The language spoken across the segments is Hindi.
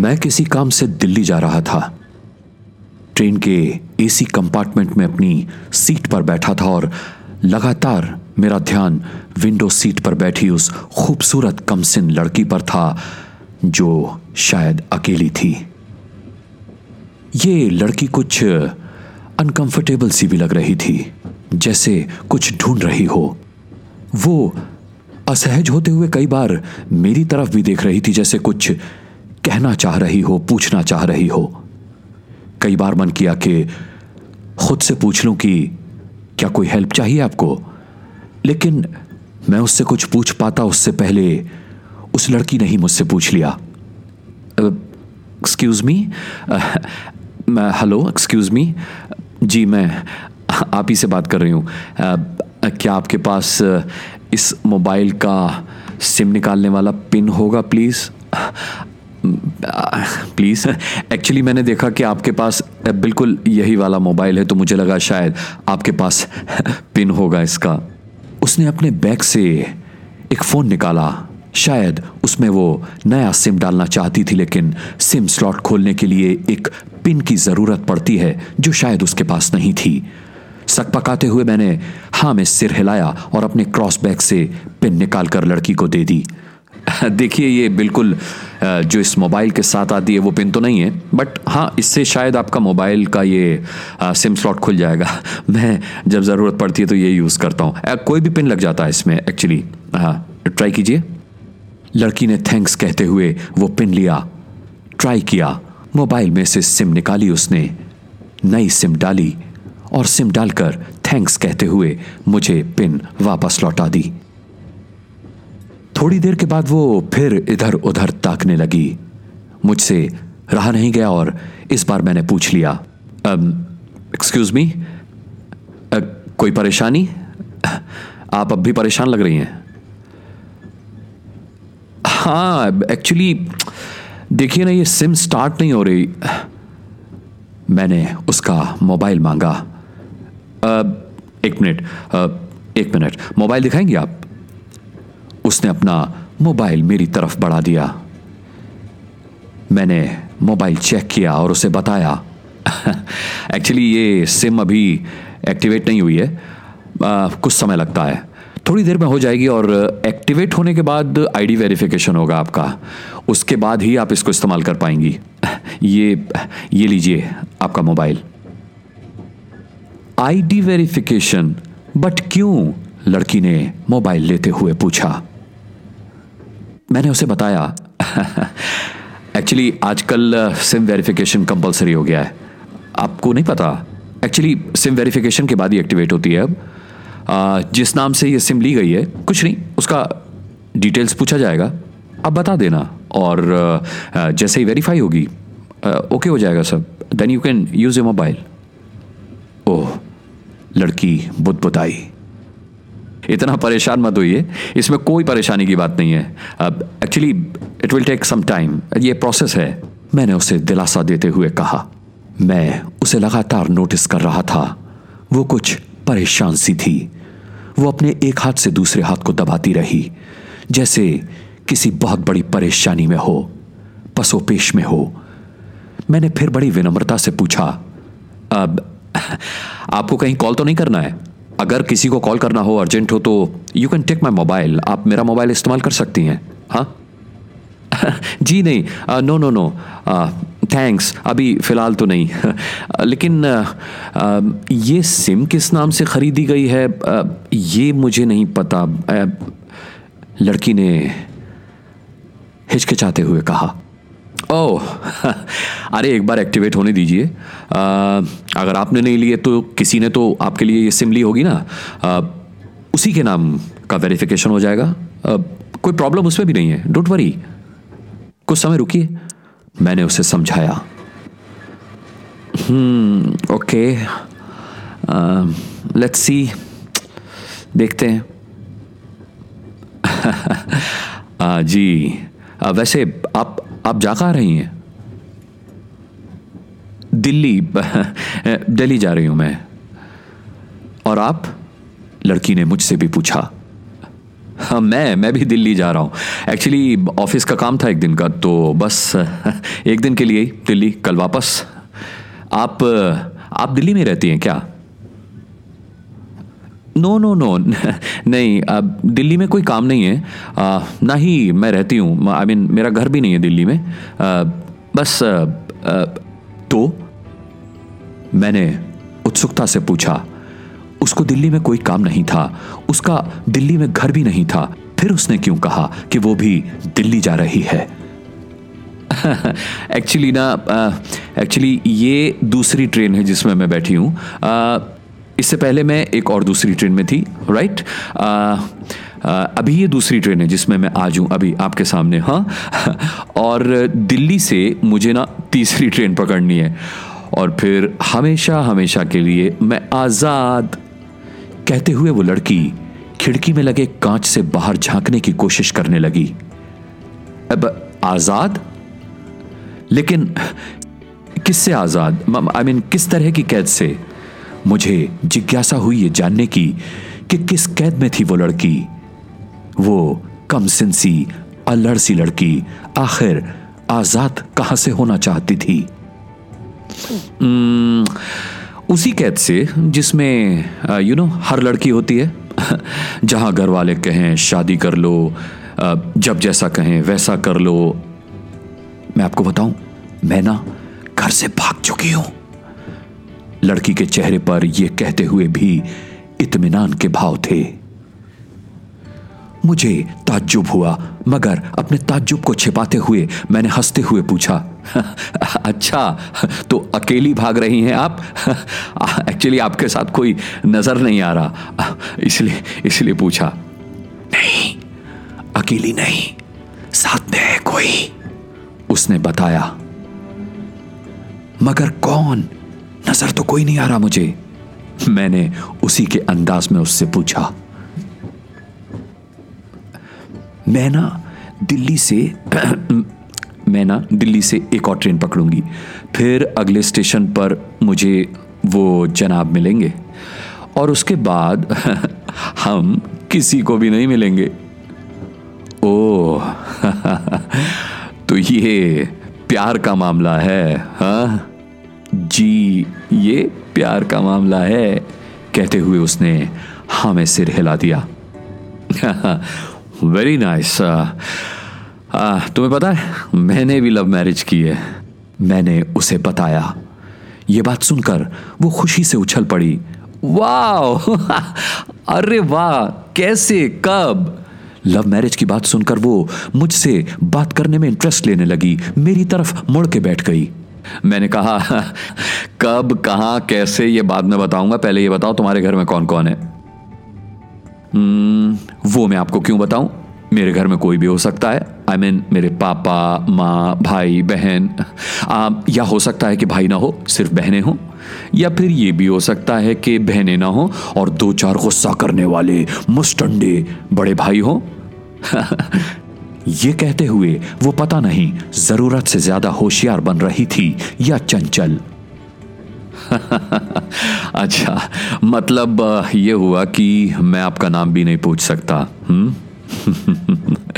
मैं किसी काम से दिल्ली जा रहा था। ट्रेन के एसी कंपार्टमेंट में अपनी सीट पर बैठा था और लगातार मेरा ध्यान विंडो सीट पर बैठी उस खूबसूरत कमसिन लड़की पर था, जो शायद अकेली थी। ये लड़की कुछ अनकंफर्टेबल सी भी लग रही थी, जैसे कुछ ढूंढ रही हो। वो असहज होते हुए कई बार मेरी तरफ़ भी देख रही थी, जैसे कुछ कहना चाह रही हो, पूछना चाह रही हो। कई बार मन किया कि खुद से पूछ लूँ कि क्या कोई हेल्प चाहिए आपको? लेकिन मैं उससे कुछ पूछ पाता, उससे पहले उस लड़की ने ही मुझसे पूछ लिया। Excuse me hello excuse me जी, मैं आप ही से बात कर रही हूँ। क्या आपके पास इस मोबाइल का सिम निकालने वाला पिन होगा प्लीज़ प्लीज़ एक्चुअली मैंने देखा कि आपके पास बिल्कुल यही वाला मोबाइल है तो मुझे लगा शायद आपके पास पिन होगा इसका। उसने अपने बैग से एक फ़ोन निकाला। शायद उसमें वो नया सिम डालना चाहती थी, लेकिन सिम स्लॉट खोलने के लिए एक पिन की ज़रूरत पड़ती है, जो शायद उसके पास नहीं थी। सक पकाते हुए मैंने हाँ में सिर हिलाया और अपने क्रॉस बैग से पिन निकाल कर लड़की को दे दी। देखिए, ये बिल्कुल जो इस मोबाइल के साथ आती है, वो पिन तो नहीं है, बट हाँ इससे शायद आपका मोबाइल का ये सिम स्लॉट खुल जाएगा। मैं जब ज़रूरत पड़ती है तो ये यूज़ करता हूँ। कोई भी पिन लग जाता है इसमें एक्चुअली हाँ ट्राई कीजिए। लड़की ने थैंक्स कहते हुए वो पिन लिया। ट्राई किया। मोबाइल में से सिम निकाली उसने। नई सिम डाली और सिम डालकर थैंक्स कहते हुए मुझे पिन वापस लौटा दी। थोड़ी देर के बाद वो फिर इधर उधर ताकने लगी। मुझसे, रहा नहीं गया और इस बार मैंने पूछ लिया। एक्सक्यूज मी कोई परेशानी? आप अब भी परेशान लग रही हैं? हाँ एक्चुअली देखिए ना, ये सिम स्टार्ट नहीं हो रही। मैंने उसका मोबाइल मांगा। एक मिनट एक मिनट। मोबाइल दिखाएँगे आप? उसने अपना मोबाइल मेरी तरफ़ बढ़ा दिया। मैंने मोबाइल चेक किया और उसे बताया। एक्चुअली ये सिम अभी एक्टिवेट नहीं हुई है। आ, कुछ समय लगता है। थोड़ी देर में हो जाएगी और एक्टिवेट होने के बाद आईडी वेरिफिकेशन होगा आपका। उसके बाद ही आप इसको इस्तेमाल कर पाएँगी। ये ये लीजिए आपका मोबाइल। आईडी वेरिफिकेशन बट क्यों लड़की ने मोबाइल लेते हुए पूछा? मैंने उसे बताया। एक्चुअली आजकल सिम वेरिफिकेशन कंपलसरी हो गया है। आपको नहीं पता? एक्चुअली सिम वेरिफिकेशन के बाद ही एक्टिवेट होती है अब। Uh, जिस नाम से ये सिम ली गई है कुछ नहीं उसका डिटेल्स पूछा जाएगा। आप बता देना और uh, जैसे ही वेरीफाई होगी ओके हो जाएगा सब। Then you can use a mobile oh लड़की बुदबुदाई। इतना परेशान मत होइए। इसमें कोई परेशानी की बात नहीं है। अब actually it will take some time ये प्रोसेस है। मैंने उसे दिलासा देते हुए कहा। मैं उसे लगातार नोटिस कर रहा था। वो कुछ परेशान सी थी। वो अपने एक हाथ से दूसरे हाथ को दबाती रही। जैसे किसी बहुत बड़ी परेशानी में हो, पसोपेश में हो। मैंने फिर बड़ी विनम्रता से पूछा, अब, आपको कहीं कॉल तो नहीं करना है? अगर किसी को कॉल करना हो अर्जेंट हो तो you can take my mobile आप मेरा मोबाइल इस्तेमाल कर सकती हैं। हाँ? जी नहीं। नो नो नो थैंक्स अभी फ़िलहाल तो नहीं। लेकिन आ, आ, ये सिम किस नाम से ख़रीदी गई है? आ, ये मुझे नहीं पता। लड़की ने हिचकिचाते हुए कहा। ओह अरे एक बार एक्टिवेट होने दीजिए। अगर आपने नहीं लिए तो किसी ने तो आपके लिए ये सिम ली होगी ना। आ, उसी के नाम का वेरिफिकेशन हो जाएगा। आ, कोई प्रॉब्लम उसमें भी नहीं है। डोंट वरी कुछ समय रुकिए। मैंने उसे समझाया। ओके लेट्स सी देखते हैं। आ, जी। आ, वैसे आप आप जा कहाँ रही हैं? दिल्ली दिल्ली जा रही हूँ मैं। और आप? लड़की ने मुझसे भी पूछा। हाँ मैं मैं भी दिल्ली जा रहा हूँ। एक्चुअली ऑफ़िस का काम था एक दिन का तो बस, एक दिन के लिए ही दिल्ली, कल वापस। आप आप दिल्ली में रहती हैं क्या? नो नो नो नहीं अब दिल्ली में कोई काम नहीं है। आ, ना ही मैं रहती हूँ। आई मीन मेरा घर भी नहीं है दिल्ली में। आ, बस आ, आ, तो मैंने उत्सुकता से पूछा उसको दिल्ली में कोई काम नहीं था। उसका दिल्ली में घर भी नहीं था। फिर उसने क्यों कहा कि वो भी दिल्ली जा रही है? एक्चुअली ना एक्चुअली ये दूसरी ट्रेन है जिसमें मैं बैठी हूँ। इससे पहले मैं एक और दूसरी ट्रेन में थी राइट अभी ये दूसरी ट्रेन है जिसमें मैं आज हूँ, अभी आपके सामने हाँ? और दिल्ली से मुझे ना तीसरी ट्रेन पकड़नी है। और फिर हमेशा हमेशा के लिए मैं आज़ाद। कहते हुए वो लड़की खिड़की में लगे कांच से बाहर झांकने की कोशिश करने लगी। अब आज़ाद? लेकिन किससे आज़ाद? आई मीन किस तरह की कैद से? मुझे जिज्ञासा हुई ये जानने की कि किस कैद में थी वो लड़की। वो कम सिंसी अलड़ सी लड़की, आखिर आज़ाद कहाँ से होना चाहती थी? उसी कैद से जिसमें यू नो हर लड़की होती है, जहाँ घर वाले कहें, शादी कर लो जब जैसा कहें, वैसा कर लो। मैं आपको बताऊँ, मैं ना घर से भाग चुकी हूँ। लड़की के चेहरे पर यह कहते हुए भी इतमान के भाव थे। मुझे ताज्जुब हुआ, मगर अपने ताज्जुब को छिपाते हुए मैंने हँसते हुए पूछा अच्छा तो अकेली भाग रही हैं आप? एक्चुअली आपके साथ कोई नज़र नहीं आ रहा। इसलिए इसलिए पूछा, नहीं, अकेली नहीं, साथ में है कोई? उसने बताया, मगर कौन नज़र तो कोई नहीं आ रहा मुझे। मैंने उसी के अंदाज में उससे पूछा। मैं ना दिल्ली से, मैं ना दिल्ली से एक और ट्रेन पकड़ूँगी। फिर अगले स्टेशन पर मुझे वो जनाब मिलेंगे। और उसके बाद हम किसी को भी नहीं मिलेंगे। ओ तो ये प्यार का मामला है हाँ? जी, ये प्यार का मामला है, कहते हुए उसने हाँ में सिर हिला दिया। वेरी नाइस तुम्हें पता है, मैंने भी लव मैरिज की है। मैंने उसे बताया। ये बात सुनकर वो खुशी से उछल पड़ी। वाह अरे वाह, कैसे, कब? लव मैरिज की बात सुनकर वो मुझसे बात करने में इंटरेस्ट लेने लगी। मेरी तरफ़ मुड़ के बैठ गई। मैंने कहा कब कहा कैसे ये बाद में बताऊँगा। पहले ये बताओ तुम्हारे घर में कौन कौन है? hmm, वो मैं आपको क्यों बताऊँ? मेरे घर में कोई भी हो सकता है। आई I मीन mean, मेरे पापा माँ भाई बहन आ, या हो सकता है कि भाई ना हो सिर्फ़ बहनें हो या फिर ये भी हो सकता है कि बहनें ना हो और दो चार गुस्सा करने वाले मुस्टंडे बड़े भाई हो। ये कहते हुए वो पता नहीं ज़रूरत से ज़्यादा होशियार बन रही थी या चंचल। अच्छा मतलब ये हुआ कि मैं आपका नाम भी नहीं पूछ सकता हम्म?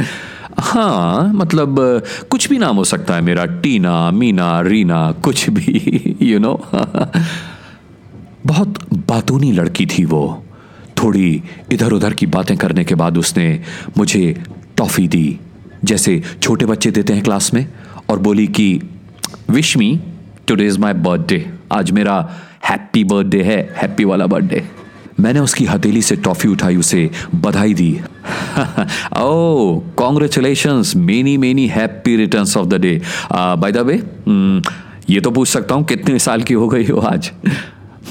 हाँ मतलब कुछ भी नाम हो सकता है मेरा, टीना, मीना, रीना, कुछ भी यू नो बहुत बातूनी लड़की थी वो। थोड़ी इधर उधर की बातें करने के बाद उसने मुझे टॉफी दी। जैसे छोटे बच्चे देते हैं क्लास में और बोली कि wish me today is my birthday आज मेरा हैप्पी बर्थडे है हैप्पी वाला बर्थडे मैंने उसकी हथेली से टॉफी उठाई, उसे बधाई दी। ओ congratulation many many happy return of the day by the way ये तो पूछ सकता हूँ, कितने साल की हो गई हो आज?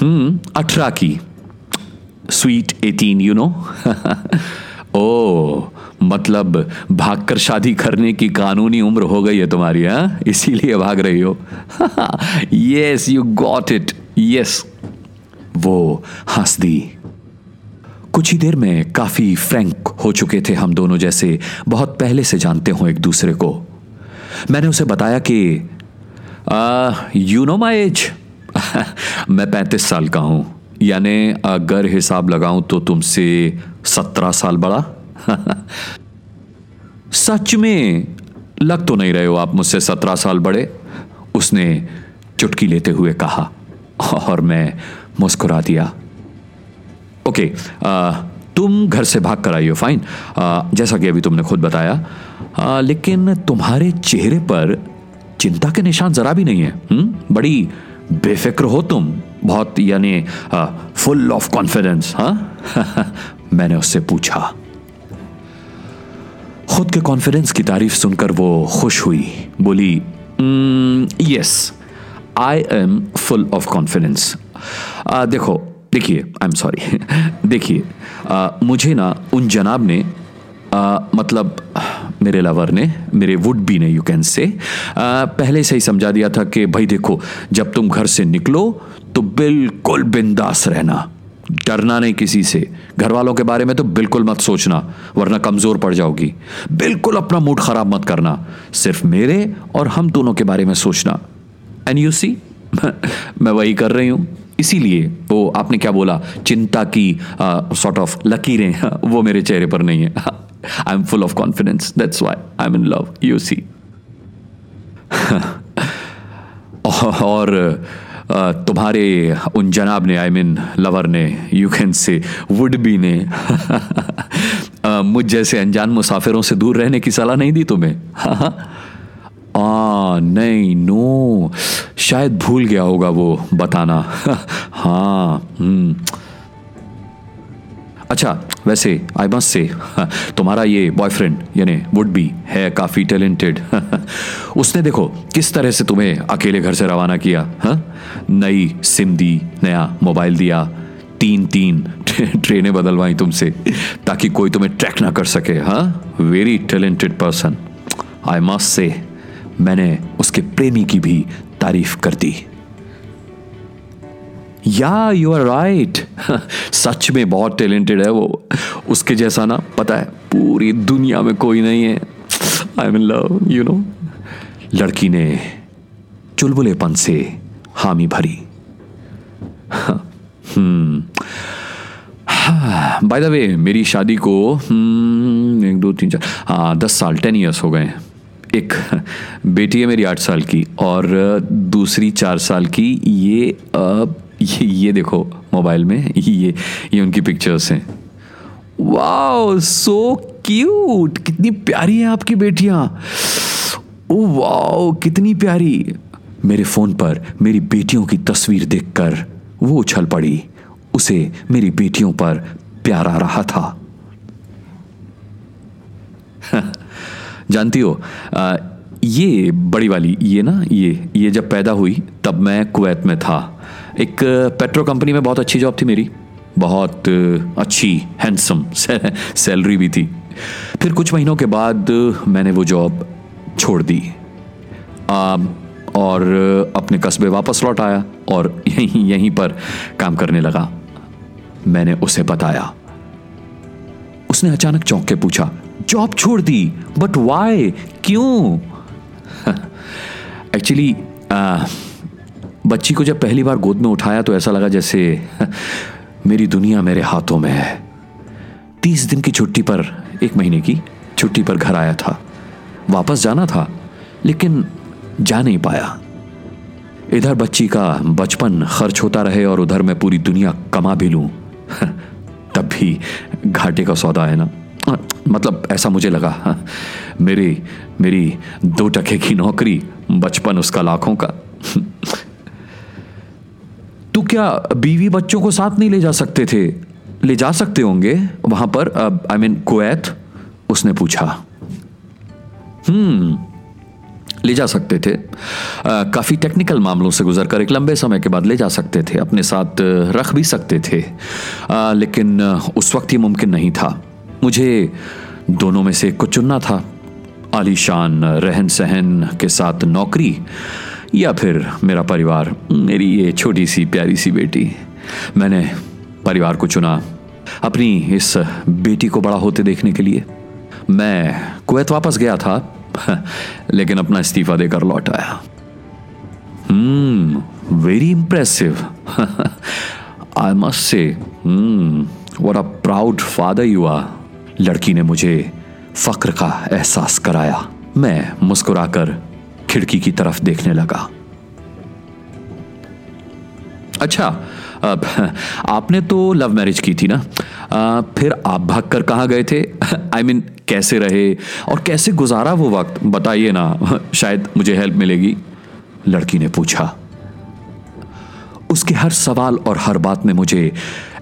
हम्म अठारह की। Sweet eighteen you know oh मतलब भागकर शादी करने की कानूनी उम्र हो गई है तुम्हारी हाँ? इसीलिए भाग रही हो। Yes you got it yes वो हंस दी कुछ ही देर में काफ़ी फ्रैंक हो चुके थे हम दोनों जैसे बहुत पहले से जानते हो एक दूसरे को। मैंने उसे बताया कि यू नो माई एज मैं पैंतीस साल का हूँ। यानी अगर हिसाब लगाऊँ तो तुमसे सत्रह साल बड़ा। सच में लग तो नहीं रहे हो आप मुझसे सत्रह साल बड़े उसने चुटकी लेते हुए कहा। और मैं मुस्कुरा दिया। ओके आ, तुम घर से भाग कर आई हो फाइन आ, जैसा कि अभी तुमने खुद बताया। आ, लेकिन तुम्हारे चेहरे पर चिंता के निशान जरा भी नहीं है हुँ? बड़ी बेफिक्र हो तुम। बहुत यानी फुल ऑफ़ कॉन्फिडेंस हाँ? मैंने उससे पूछा। खुद के कॉन्फिडेंस की तारीफ़ सुनकर वो खुश हुई। बोली yes I am full of confidence देखो देखिए आई एम सॉरी देखिए मुझे ना उन जनाब ने आ, मतलब मेरे लवर ने, मेरे वुड बी ने यू कैन से पहले से ही समझा दिया था कि भाई देखो, जब तुम घर से निकलो तो बिल्कुल बिंदास रहना। डरना नहीं किसी से। घर वालों के बारे में तो बिल्कुल मत सोचना, वरना कमज़ोर पड़ जाओगी। बिल्कुल अपना मूड ख़राब मत करना। सिर्फ़ मेरे और हम दोनों के बारे में सोचना। एंड यू सी मैं वही कर रही हूँ। इसीलिए वो आपने क्या बोला? चिंता की सॉर्ट ऑफ़ लकीरें, वो मेरे चेहरे पर नहीं है। Full of confidence that's why I am in love you see और तुम्हारे उन जनाब ने आई मीन लवर ने you can say would be ने मुझ जैसे अनजान मुसाफिरों से दूर रहने की सलाह नहीं दी तुम्हें? आ, नहीं नो शायद भूल गया होगा वो बताना। हाँ हम्म। अच्छा वैसे आई मस्ट से तुम्हारा ये बॉयफ्रेंड यानी वुड बी है काफ़ी टैलेंटेड उसने देखो, किस तरह से तुम्हें अकेले घर से रवाना किया, हा? नई सिम दी, नया मोबाइल दिया तीन तीन ट्रेनें बदलवाई तुमसे, ताकि कोई तुम्हें ट्रैक ना कर सके हाँ? Very talented person I must say मैंने उसके प्रेमी की भी तारीफ़ कर दी। या यू आर राइट सच में बहुत टैलेंटेड है वो। उसके जैसा ना पता है पूरी दुनिया में कोई नहीं है। I mean love you know लड़की ने चुलबुलेपन से हामी भरी। बाय द वे मेरी शादी को hmm, एक दो तीन चार हाँ दस साल टेन ईयर्स हो गए एक बेटी है मेरी आठ साल की और दूसरी चार साल की ये ये ये देखो मोबाइल में ये ये उनकी पिक्चर्स हैं। वाओ सो क्यूट कितनी प्यारी है आपकी बेटियाँ। ओ वाओ कितनी प्यारी। मेरे फ़ोन पर मेरी बेटियों की तस्वीर देखकर वो उछल पड़ी। उसे मेरी बेटियों पर प्यार आ रहा था। जानती हो आ, ये बड़ी वाली ये ना ये ये जब पैदा हुई तब मैं कुवैत में था। एक पेट्रो कंपनी में बहुत अच्छी जॉब थी मेरी। बहुत अच्छी हैंडसम सैलरी भी थी। फिर कुछ महीनों के बाद मैंने वो जॉब छोड़ दी। आ, और अपने कस्बे वापस लौट आया और यहीं यहीं पर काम करने लगा। मैंने उसे बताया। उसने अचानक चौंक के पूछा जॉब छोड़ दी? बट वाई क्यों? एक्चुअली बच्ची को जब पहली बार गोद में उठाया तो ऐसा लगा जैसे, मेरी दुनिया मेरे हाथों में है। तीस दिन की छुट्टी पर, एक महीने की, छुट्टी पर घर आया था। वापस जाना था, लेकिन जा नहीं पाया। इधर बच्ची का बचपन खर्च होता रहे और उधर मैं पूरी दुनिया कमा भी लूँ। तब भी घाटे का सौदा है ना? मतलब ऐसा मुझे लगा, मेरी मेरी दो टके की नौकरी, बचपन उसका लाखों का। तो क्या बीवी बच्चों को साथ नहीं ले जा सकते थे? ले जा सकते होंगे। वहाँ पर आई मीन कुवैत उसने पूछा। हम्म ले जा सकते थे। काफ़ी टेक्निकल मामलों से गुजर कर एक लंबे समय के बाद ले जा सकते थे अपने साथ रख भी सकते थे। आ, लेकिन उस वक्त ये मुमकिन नहीं था। मुझे दोनों में से कुछ चुनना था। आलीशान रहन सहन के साथ नौकरी या फिर मेरा परिवार, मेरी ये छोटी सी प्यारी सी बेटी। मैंने परिवार को चुना अपनी इस बेटी को बड़ा होते देखने के लिए। मैं कुवैत वापस गया था, लेकिन अपना इस्तीफा देकर लौट आया। हम्म very impressive I must say what a proud father you are लड़की ने मुझे फक्र का एहसास कराया। मैं मुस्कुराकर खिड़की की तरफ़ देखने लगा। अच्छा अब आपने तो लव मैरिज की थी ना? आ, फिर आप भाग कर कहाँ गए थे? आई I मीन mean, कैसे रहे? और कैसे गुजारा वो वक्त? बताइए ना शायद मुझे हेल्प मिलेगी। लड़की ने पूछा। उसके हर सवाल और हर बात में मुझे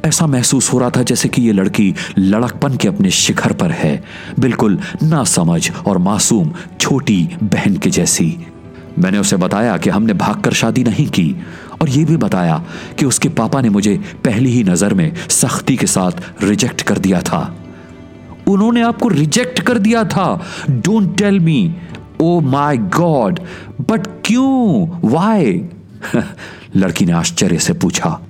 ऐसा महसूस हो रहा था जैसे कि ये लड़की लड़कपन के अपने शिखर पर है। बिल्कुल ना समझ और मासूम, छोटी बहन के जैसी। मैंने उसे बताया कि हमने भागकर शादी नहीं की और यह भी बताया कि उसके पापा ने मुझे पहली ही नज़र में सख्ती के साथ रिजेक्ट कर दिया था। उन्होंने आपको रिजेक्ट कर दिया था। Don't tell me oh my God but क्यों? वाई लड़की ने आश्चर्य से पूछा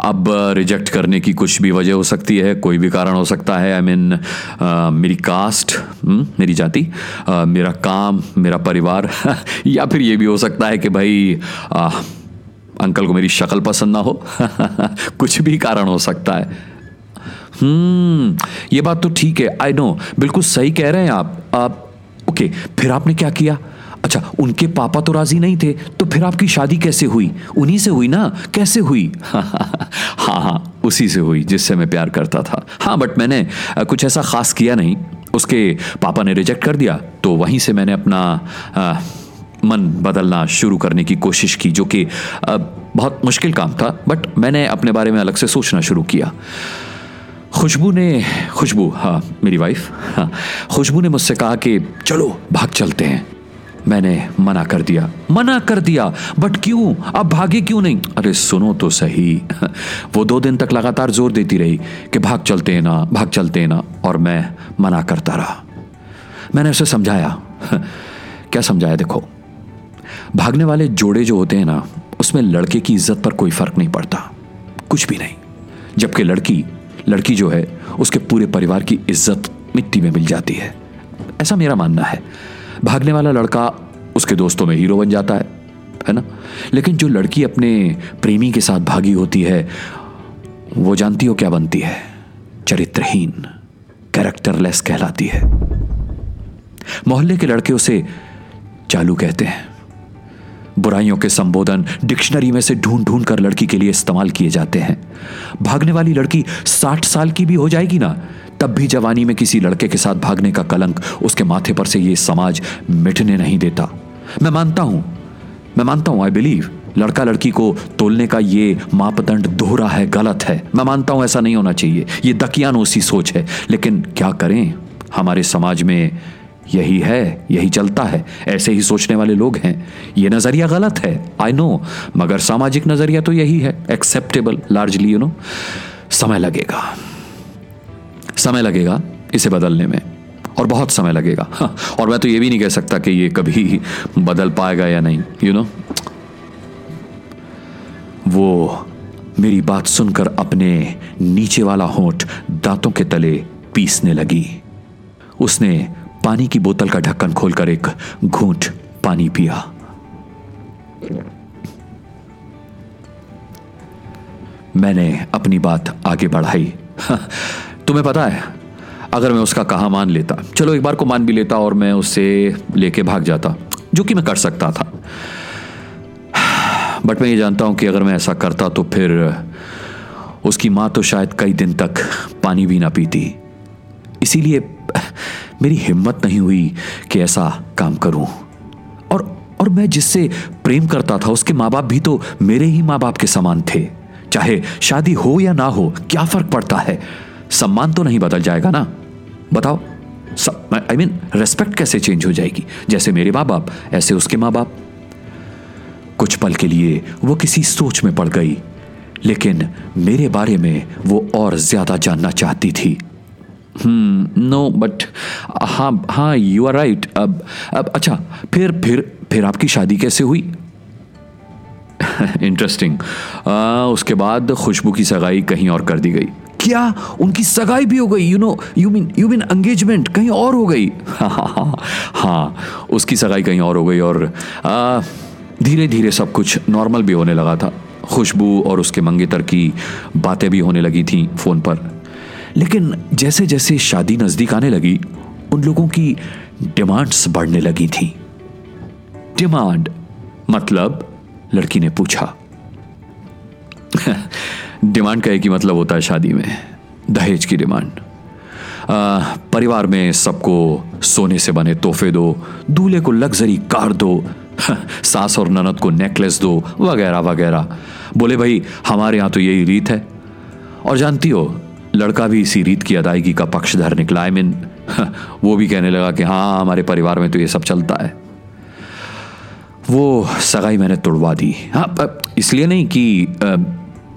अब रिजेक्ट करने की कुछ भी वजह हो सकती है कोई भी कारण हो सकता है। आई I मीन mean, मेरी कास्ट हम्म, मेरी जाति मेरा काम मेरा परिवार या फिर ये भी हो सकता है कि भाई आ, अंकल को मेरी शक्ल पसंद ना हो कुछ भी कारण हो सकता है। हम्म ये बात तो ठीक है आई नो बिल्कुल सही कह रहे हैं आप, आप ओके फिर आपने क्या किया? अच्छा उनके पापा तो राज़ी नहीं थे तो फिर आपकी शादी कैसे हुई? उन्हीं से हुई ना? कैसे हुई? हाँ हाँ उसी से हुई जिससे मैं प्यार करता था। हाँ बट मैंने कुछ ऐसा खास किया नहीं। उसके पापा ने रिजेक्ट कर दिया तो वहीं से मैंने अपना आ, मन बदलना शुरू करने की कोशिश की जो कि बहुत मुश्किल काम था बट मैंने अपने बारे में अलग से सोचना शुरू किया। खुशबू ने खुशबू हाँ मेरी वाइफ हाँ खुशबू ने मुझसे कहा कि चलो भाग चलते हैं। मैंने मना कर दिया। मना कर दिया। बट क्यों? अब भागे क्यों नहीं? अरे सुनो तो सही। वो दो दिन तक लगातार ज़ोर देती रही कि भाग चलते हैं ना, भाग चलते हैं ना। और मैं मना करता रहा। मैंने उसे समझाया। क्या समझाया देखो? भागने वाले जोड़े जो होते हैं ना, उसमें लड़के की इज़्ज़त पर कोई फ़र्क नहीं पड़ता। कुछ भी नहीं। जबकि लड़की लड़की जो है, उसके पूरे परिवार की इज़्ज़त मिट्टी में मिल जाती है। ऐसा मेरा मानना है। भागने वाला लड़का उसके दोस्तों में हीरो बन जाता है है ना? लेकिन जो लड़की अपने प्रेमी के साथ भागी होती है, वो जानती हो क्या बनती है? चरित्रहीन कैरेक्टरलेस कहलाती है। मोहल्ले के लड़के उसे चालू कहते हैं। बुराइयों के संबोधन डिक्शनरी में से ढूंढ ढूंढ कर लड़की के लिए इस्तेमाल किए जाते हैं। भागने वाली लड़की साठ साल की भी हो जाएगी ना? तब भी जवानी में किसी लड़के के साथ भागने का कलंक उसके माथे पर से ये समाज मिटने नहीं देता। मैं मानता हूँ, मैं मानता हूँ आई बिलीव लड़का लड़की को तोलने का ये मापदंड दोहरा है, गलत है। मैं मानता हूँ ऐसा नहीं होना चाहिए, ये दकियानोसी सोच है। लेकिन क्या करें? हमारे समाज में यही है, यही चलता है। ऐसे ही सोचने वाले लोग हैं। ये नज़रिया गलत है आई नो मगर सामाजिक नज़रिया तो यही है एक्सेप्टेबल लार्जली यू नो समय लगेगा। समय लगेगा इसे बदलने में। और बहुत समय लगेगा। हाँ, और मैं तो ये भी नहीं कह सकता कि ये कभी बदल पाएगा या नहीं यू you नो know? वो मेरी बात सुनकर अपने नीचे वाला होठ दांतों के तले पीसने लगी। उसने पानी की बोतल का ढक्कन खोलकर एक घूंट पानी पिया। मैंने अपनी बात आगे बढ़ाई। हाँ, तुम्हें पता है, अगर मैं उसका कहा मान लेता। चलो, एक बार को मान भी लेता और मैं उससे लेके भाग जाता, जो कि मैं कर सकता था। बट मैं ये जानता हूँ कि अगर मैं ऐसा करता तो फिर उसकी माँ तो शायद कई दिन तक पानी भी ना पीती। इसीलिए मेरी हिम्मत नहीं हुई कि ऐसा काम करूँ। और और मैं जिससे प्रेम करता था, उसके माँ बाप भी तो मेरे ही माँ बाप के समान थे। चाहे शादी हो या ना हो, क्या फ़र्क पड़ता है? सम्मान तो नहीं बदल जाएगा ना? बताओ आई मीन रेस्पेक्ट कैसे चेंज हो जाएगी? जैसे मेरे माँ बाप ऐसे उसके माँ बाप कुछ पल के लिए वो किसी सोच में पड़ गई, लेकिन मेरे बारे में वो और ज़्यादा जानना चाहती थी। हम्म नो बट हाँ हाँ यू आर राइट अब अब अच्छा फिर फिर फिर आपकी शादी कैसे हुई? इंटरेस्टिंग उसके बाद खुशबू की सगाई कहीं और कर दी गई। क्या? उनकी सगाई भी हो गई you know you mean you mean engagement कहीं और हो गई? हाँ उसकी सगाई कहीं और हो गई और धीरे धीरे सब कुछ नॉर्मल भी होने लगा था। खुशबू और उसके मंगेतर की बातें भी होने लगी थी फ़ोन पर। लेकिन जैसे जैसे शादी नज़दीक आने लगी, उन लोगों की डिमांड्स बढ़ने लगी थी। डिमांड मतलब लड़की ने पूछा। डिमांड का एक ही मतलब होता है शादी में, दहेज की डिमांड। परिवार में सबको सोने से बने तोहफे दो, दूल्हे को लग्जरी कार दो, सास और ननद को नेकलेस दो, वगैरह वगैरह। बोले, भाई, हमारे यहाँ तो यही रीत है। और जानती हो, लड़का भी इसी रीत की अदायगी का पक्षधर निकला आई मीन। वो भी कहने लगा कि हाँ हमारे परिवार में तो ये सब चलता है। वो सगाई मैंने तोड़वा दी। हाँ इसलिए नहीं कि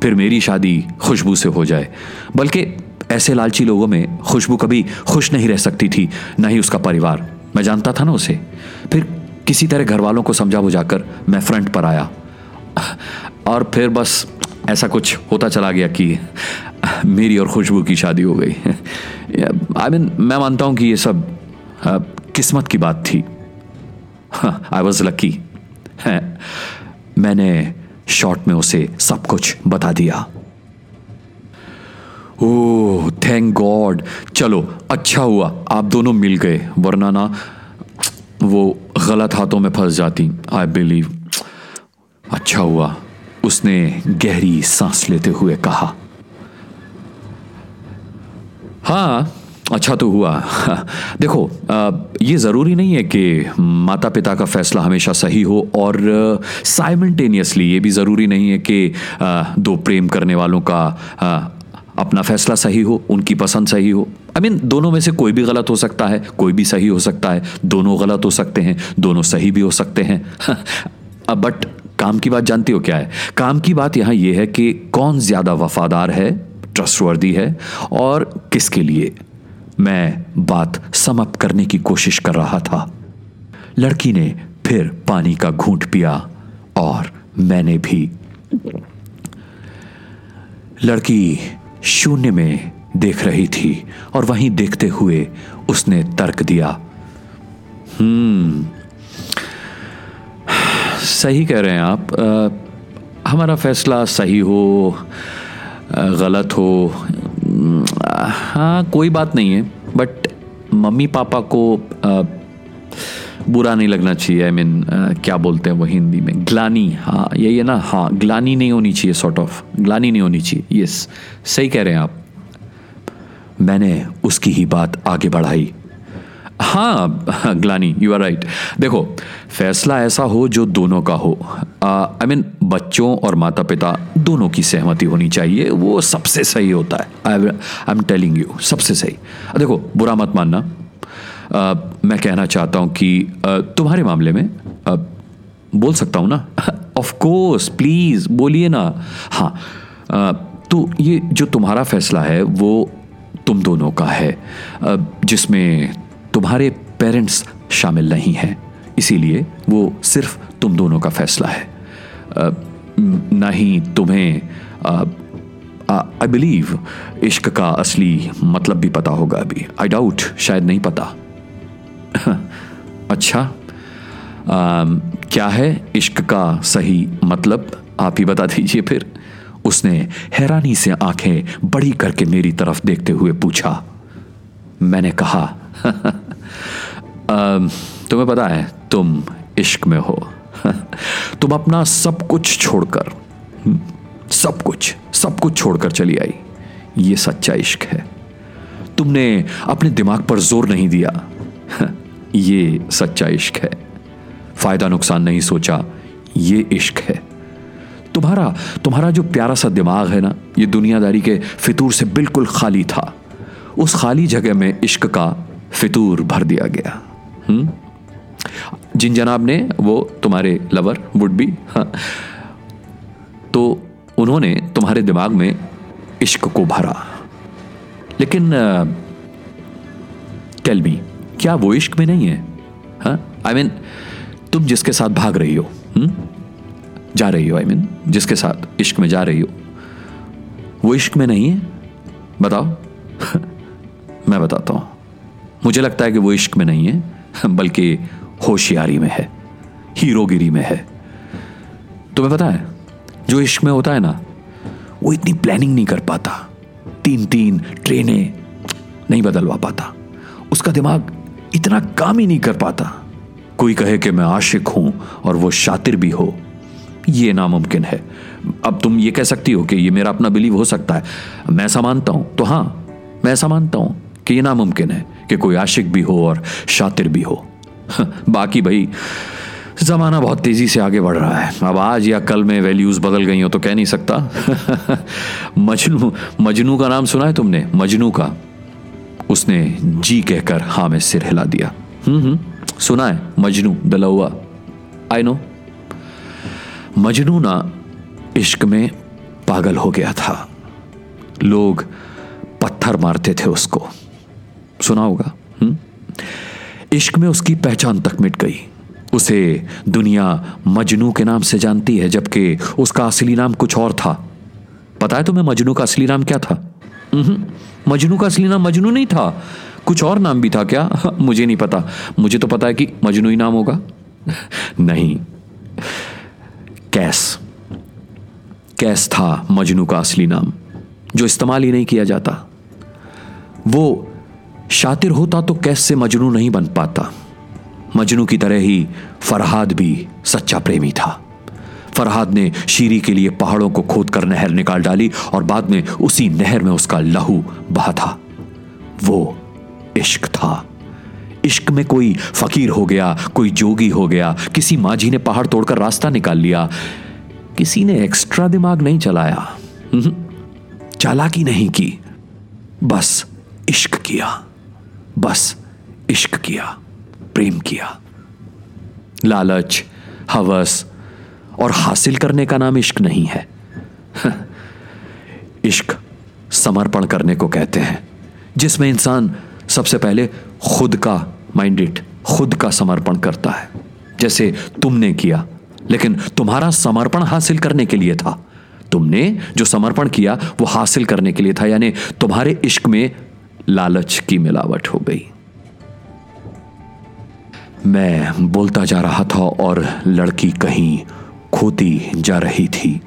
फिर मेरी शादी खुशबू से हो जाए। बल्कि ऐसे लालची लोगों में खुशबू कभी खुश नहीं रह सकती थी, ना ही उसका परिवार। मैं जानता था ना उसे। फिर किसी तरह घर वालों को समझा बुझाकर मैं फ्रंट पर आया। और फिर बस ऐसा कुछ होता चला गया कि मेरी और खुशबू की शादी हो गई। आई मीन मैं मानता हूँ कि ये सब किस्मत की बात थी। आई वॉज़ लकी मैंने शॉर्ट में उसे सब कुछ बता दिया। थैंक गॉड चलो अच्छा हुआ, आप दोनों मिल गए, वरना ना वो गलत हाथों में फंस जाती आई बिलीव अच्छा हुआ, उसने गहरी सांस लेते हुए कहा। हाँ अच्छा तो हुआ। देखो ये ज़रूरी नहीं है कि माता पिता का फैसला हमेशा सही हो और साइमल्टेनियसली ये भी ज़रूरी नहीं है कि दो प्रेम करने वालों का अपना फैसला सही हो उनकी पसंद सही हो। आई I मीन mean, दोनों में से कोई भी गलत हो सकता है कोई भी सही हो सकता है दोनों गलत हो सकते हैं दोनों सही भी हो सकते हैं। बट काम की बात जानती हो क्या है? काम की बात यहाँ यह है कि कौन ज़्यादा वफादार है ट्रस्टवर्दी है और किसके लिए? मैं बात समाप्त करने की कोशिश कर रहा था। लड़की ने फिर पानी का घूंट पिया और मैंने भी। लड़की शून्य में देख रही थी और वहीं देखते हुए उसने तर्क दिया। हम्म। सही कह रहे हैं आप। आ, हमारा फैसला सही हो गलत हो हाँ कोई बात नहीं है बट मम्मी पापा को आ, बुरा नहीं लगना चाहिए आई I मीन mean, क्या बोलते हैं वो हिंदी में ग्लानी हाँ यही है ना हाँ ग्लानी नहीं होनी चाहिए सॉर्ट ऑफ़ ग्लानी नहीं होनी चाहिए यस सही कह रहे हैं आप। मैंने उसकी ही बात आगे बढ़ाई। हाँ ग्लानी यू आर राइट देखो फैसला ऐसा हो जो दोनों का हो। आई मीन mean, बच्चों और माता पिता दोनों की सहमति होनी चाहिए वो सबसे सही होता है। आई एम टेलिंग यू सबसे सही। देखो बुरा मत मानना। आ, मैं कहना चाहता हूँ कि आ, तुम्हारे मामले में आ, बोल सकता हूँ ना? ऑफ़ कोर्स प्लीज़ बोलिए ना। हाँ आ, तो ये जो तुम्हारा फैसला है वो तुम दोनों का है। जिसमें तुम्हारे पेरेंट्स शामिल नहीं हैं। इसीलिए वो सिर्फ़ तुम दोनों का फैसला है। ना ही तुम्हें आई बिलीव इश्क का असली मतलब भी पता होगा अभी। आई डाउट शायद नहीं पता। अच्छा। आ, क्या है इश्क का सही मतलब? आप ही बता दीजिए फिर। उसने हैरानी से आँखें बड़ी करके मेरी तरफ़ देखते हुए पूछा। मैंने कहा तुम्हें पता है तुम इश्क में हो। तुम अपना सब कुछ छोड़कर हम्म, सब कुछ सब कुछ छोड़कर चली आई। ये सच्चा इश्क है। तुमने अपने दिमाग पर ज़ोर नहीं दिया। ये सच्चा इश्क है। फ़ायदा नुकसान नहीं सोचा। ये इश्क है। तुम्हारा तुम्हारा जो प्यारा सा दिमाग है ना ये दुनियादारी के फितूर से बिल्कुल खाली था। उस खाली जगह में इश्क का फितूर भर दिया गया। हम्म? जिन जनाब ने वो तुम्हारे लवर वुड बी हाँ। तो उन्होंने तुम्हारे दिमाग में इश्क को भरा। लेकिन टेल मी क्या वो इश्क में नहीं है? हाँ? आई मीन तुम जिसके साथ भाग रही हो हुँ? हम्म? जा रही हो आई I मीन mean, जिसके साथ इश्क में जा रही हो। वो इश्क में नहीं है? बताओ। मैं बताता हूँ। मुझे लगता है कि वो इश्क में नहीं है, बल्कि होशियारी में है, हीरोगिरी में है। तुम्हें पता है, जो इश्क में होता है ना, वो इतनी प्लानिंग नहीं कर पाता। तीन तीन ट्रेनें नहीं बदलवा पाता। उसका दिमाग इतना काम ही नहीं कर पाता। कोई कहे कि मैं आशिक हूँ और वो शातिर भी हो, ये नामुमकिन है। अब तुम ये कह सकती हो कि ये मेरा अपना बिलीव हो सकता है। मैं ऐसा मानता हूँ। तो हाँ मैं ऐसा मानता हूँ। कि ये नामुमकिन है कि कोई आशिक भी हो और शातिर भी हो। बाकी भाई, ज़माना बहुत तेज़ी से आगे बढ़ रहा है। अब आज या कल में वैल्यूज़ बदल गई हो तो कह नहीं सकता। मजनू मजनू का नाम सुना है तुमने? मजनू का। उसने जी कहकर हाँ में सिर हिला दिया। हम्म हम्म सुना है? मजनू दलौआ आई नो मजनू ना इश्क में पागल हो गया था। लोग पत्थर मारते थे उसको। सुना होगा हुँ? इश्क में उसकी पहचान तक मिट गई। उसे दुनिया मजनू के नाम से जानती है, जबकि उसका असली नाम कुछ और था। पता है तुम्हें मजनू का असली नाम क्या था? मजनू का असली नाम मजनू नहीं था। कुछ और नाम भी था क्या? मुझे नहीं पता। मुझे तो पता है कि मजनू ही नाम होगा। नहीं। कैस। कैस था मजनू का असली नाम, जो इस्तेमाल ही नहीं किया जाता। वो शातिर होता तो कैसे मजनू नहीं बन पाता? मजनू की तरह ही फरहाद भी सच्चा प्रेमी था। फरहाद ने शीरी के लिए पहाड़ों को खोद कर नहर निकाल डाली और बाद में उसी नहर में उसका लहू बहा था। वो इश्क था। इश्क में कोई फकीर हो गया कोई जोगी हो गया किसी माझी ने पहाड़ तोड़कर रास्ता निकाल लिया किसी ने एक्स्ट्रा दिमाग नहीं चलाया हम्म, चालाकी नहीं की बस इश्क किया। बस इश्क किया, प्रेम किया। लालच, हवस और हासिल करने का नाम इश्क नहीं है। इश्क समर्पण करने को कहते हैं, जिसमें इंसान सबसे पहले खुद का माइंडेड खुद का समर्पण करता है। जैसे तुमने किया, लेकिन तुम्हारा समर्पण हासिल करने के लिए था। तुमने जो समर्पण किया, वो हासिल करने के लिए था, यानी तुम्हारे इश्क में लालच की मिलावट हो गई। मैं बोलता जा रहा था और लड़की कहीं खोती जा रही थी।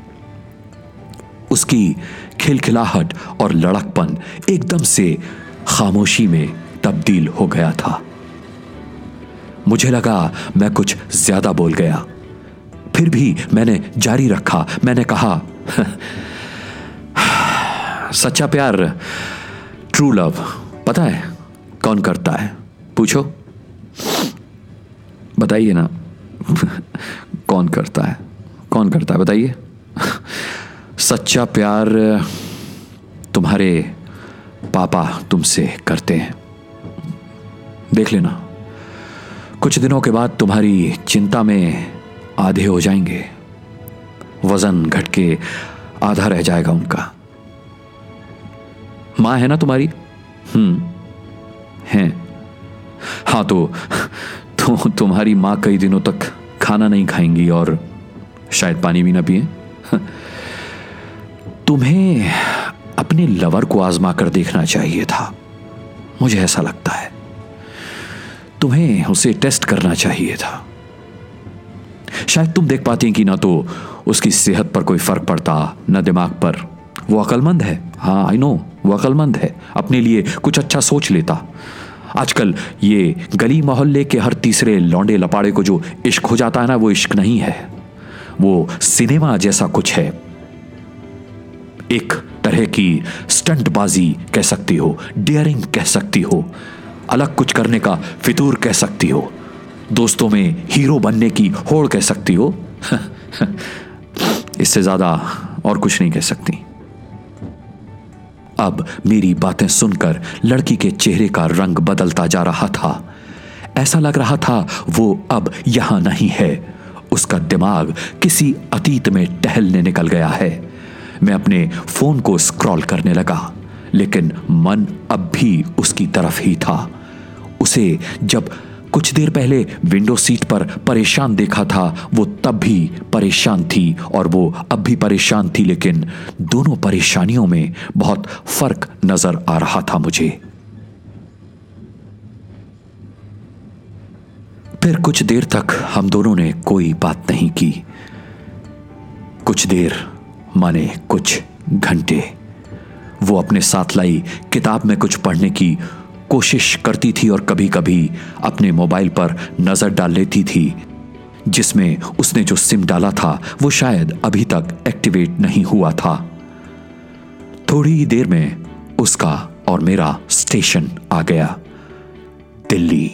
उसकी खिलखिलाहट और लड़कपन एकदम से खामोशी में तब्दील हो गया था। मुझे लगा मैं कुछ ज़्यादा बोल गया। फिर भी मैंने जारी रखा। मैंने कहा, सच्चा प्यार ट्रू लव पता है कौन करता है? पूछो। बताइए ना। कौन करता है? कौन करता है? बताइए। सच्चा प्यार तुम्हारे पापा तुमसे करते हैं। देख लेना। कुछ दिनों के बाद तुम्हारी चिंता में आधे हो जाएँगे। वज़न घट के आधा रह जाएगा उनका। माँ है ना तुम्हारी? हम्म है। हाँ तो तो तुम्हारी माँ कई दिनों तक खाना नहीं खाएँगी और शायद पानी भी ना पिए। तुम्हें अपने लवर को आजमा कर देखना चाहिए था। मुझे ऐसा लगता है। तुम्हें उसे टेस्ट करना चाहिए था। शायद तुम देख पाती कि ना तो उसकी सेहत पर कोई फ़र्क पड़ता, ना दिमाग पर। वो अकलमंद है। हाँ आई नो वो अकलमंद है, अपने लिए कुछ अच्छा सोच लेता। आजकल ये गली मोहल्ले के हर तीसरे लौंडे लपाड़े को जो इश्क हो जाता है ना, वो इश्क नहीं है। वो सिनेमा जैसा कुछ है। एक तरह की स्टंटबाजी कह सकती हो, डेयरिंग कह सकती हो, अलग कुछ करने का फितूर कह सकती हो, दोस्तों में हीरो बनने की होड़ कह सकती हो। इससे ज़्यादा और कुछ नहीं कह सकती। अब मेरी बातें सुनकर लड़की के चेहरे का रंग बदलता जा रहा था। ऐसा लग रहा था वो अब यहाँ नहीं है। उसका दिमाग किसी अतीत में टहलने निकल गया है। मैं अपने फ़ोन को स्क्रॉल करने लगा, लेकिन मन अब भी उसकी तरफ़ ही था। उसे जब कुछ देर पहले विंडो सीट पर परेशान देखा था। वो तब भी परेशान थी और वो अब भी परेशान थी, लेकिन दोनों परेशानियों में बहुत फ़र्क नज़र आ रहा था मुझे। फिर कुछ देर तक हम दोनों ने कोई बात नहीं की। कुछ देर माने कुछ घंटे। वो अपने साथ लाई किताब में कुछ पढ़ने की कोशिश करती थी और कभी कभी अपने मोबाइल पर नज़र डाल लेती थी, जिसमें उसने जो सिम डाला था, वो शायद अभी तक एक्टिवेट नहीं हुआ था। थोड़ी ही देर में उसका और मेरा स्टेशन आ गया। दिल्ली।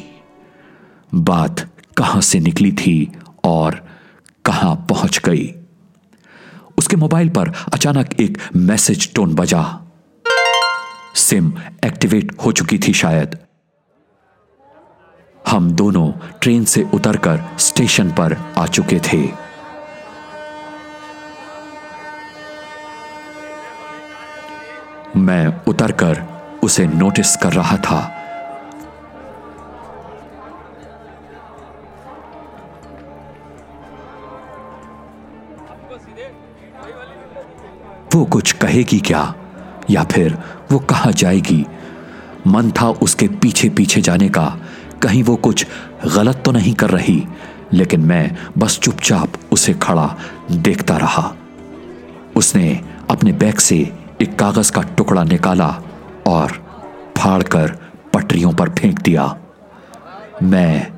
बात कहाँ से निकली थी और कहाँ पहुँच गई? उसके मोबाइल पर अचानक एक मैसेज टोन बजा। सिम एक्टिवेट हो चुकी थी शायद। हम दोनों ट्रेन से उतरकर स्टेशन पर आ चुके थे। मैं उतरकर उसे नोटिस कर रहा था। वो कुछ कहेगी क्या? या फिर वो कहा जाएगी? मन था उसके पीछे पीछे जाने का। कहीं वो कुछ गलत तो नहीं कर रही, लेकिन मैं बस चुपचाप उसे खड़ा देखता रहा। उसने अपने बैग से एक कागज़ का टुकड़ा निकाला और फाड़कर पटरियों पर फेंक दिया। मैं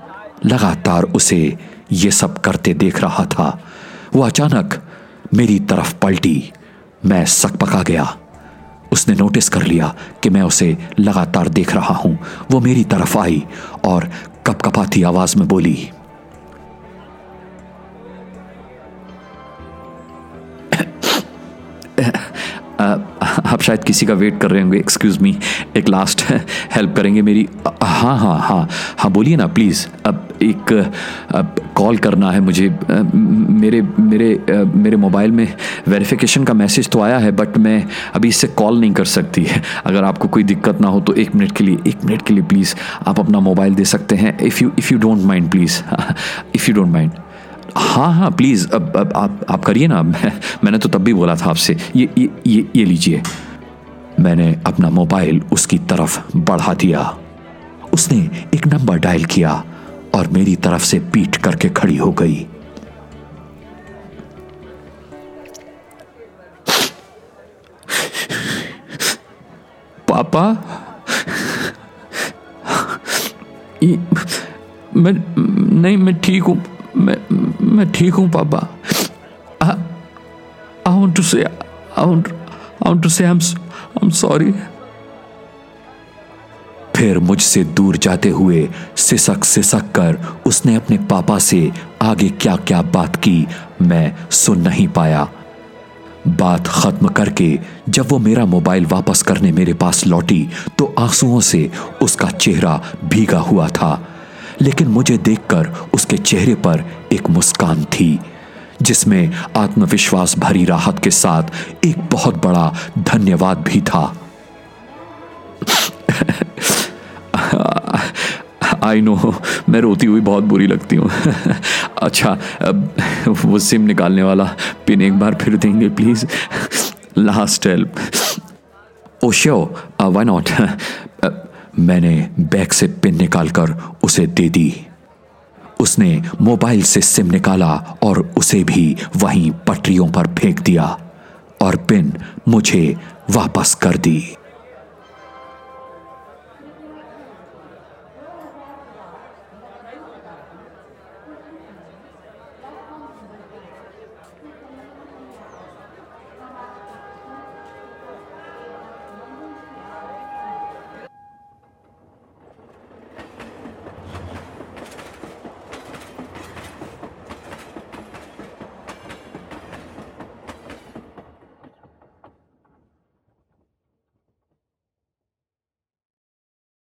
लगातार उसे ये सब करते देख रहा था। वो अचानक मेरी तरफ़ पलटी। मैं सकपका गया। उसने नोटिस कर लिया कि मैं उसे लगातार देख रहा हूँ। वो मेरी तरफ़ आई और कपकपाती आवाज़ में बोली आप शायद किसी का वेट कर रहे होंगे एक्सक्यूज मी एक लास्ट हेल्प करेंगे मेरी। हाँ हाँ हाँ हाँ बोलिए ना प्लीज़ अब एक कॉल करना है मुझे। मेरे मेरे मेरे मोबाइल में वेरिफिकेशन का मैसेज तो आया है बट मैं अभी इससे कॉल नहीं कर सकती। है अगर आपको कोई दिक्कत ना हो तो एक मिनट के लिए, एक मिनट के लिए प्लीज़ आप अपना मोबाइल दे सकते हैं। If you if you don't mind please if you don't mind हाँ हाँ प्लीज़ अब अब आप आप करिए ना। मैं, मैंने तो तब भी बोला था आपसे ये ये ये, ये लीजिए। मैंने अपना मोबाइल उसकी तरफ़ बढ़ा दिया। उसने एक नंबर डायल किया और मेरी तरफ़ से पीट करके खड़ी हो गई। पापा? मैं नहीं मैं ठीक हूँ। मैं मैं ठीक हूँ, पापा। आई वांट टू से आई वांट टू से आई एम सॉरी फिर मुझसे दूर जाते हुए सिसक सिसक कर उसने अपने पापा से आगे क्या क्या बात की, मैं सुन नहीं पाया। बात खत्म करके जब वो मेरा मोबाइल वापस करने मेरे पास लौटी तो आंसुओं से उसका चेहरा भीगा हुआ था। लेकिन मुझे देखकर उसके चेहरे पर एक मुस्कान थी, जिसमें आत्मविश्वास भरी राहत के साथ एक बहुत बड़ा धन्यवाद भी था। आई नो मैं रोती हुई बहुत बुरी लगती हूँ। अच्छा वो सिम निकालने वाला पिन एक बार फिर देंगे please last help oh sure why not मैंने बैग से पिन निकालकर उसे दे दी। उसने मोबाइल से सिम निकाला और उसे भी वहीं पटरियों पर फेंक दिया और पिन मुझे वापस कर दी।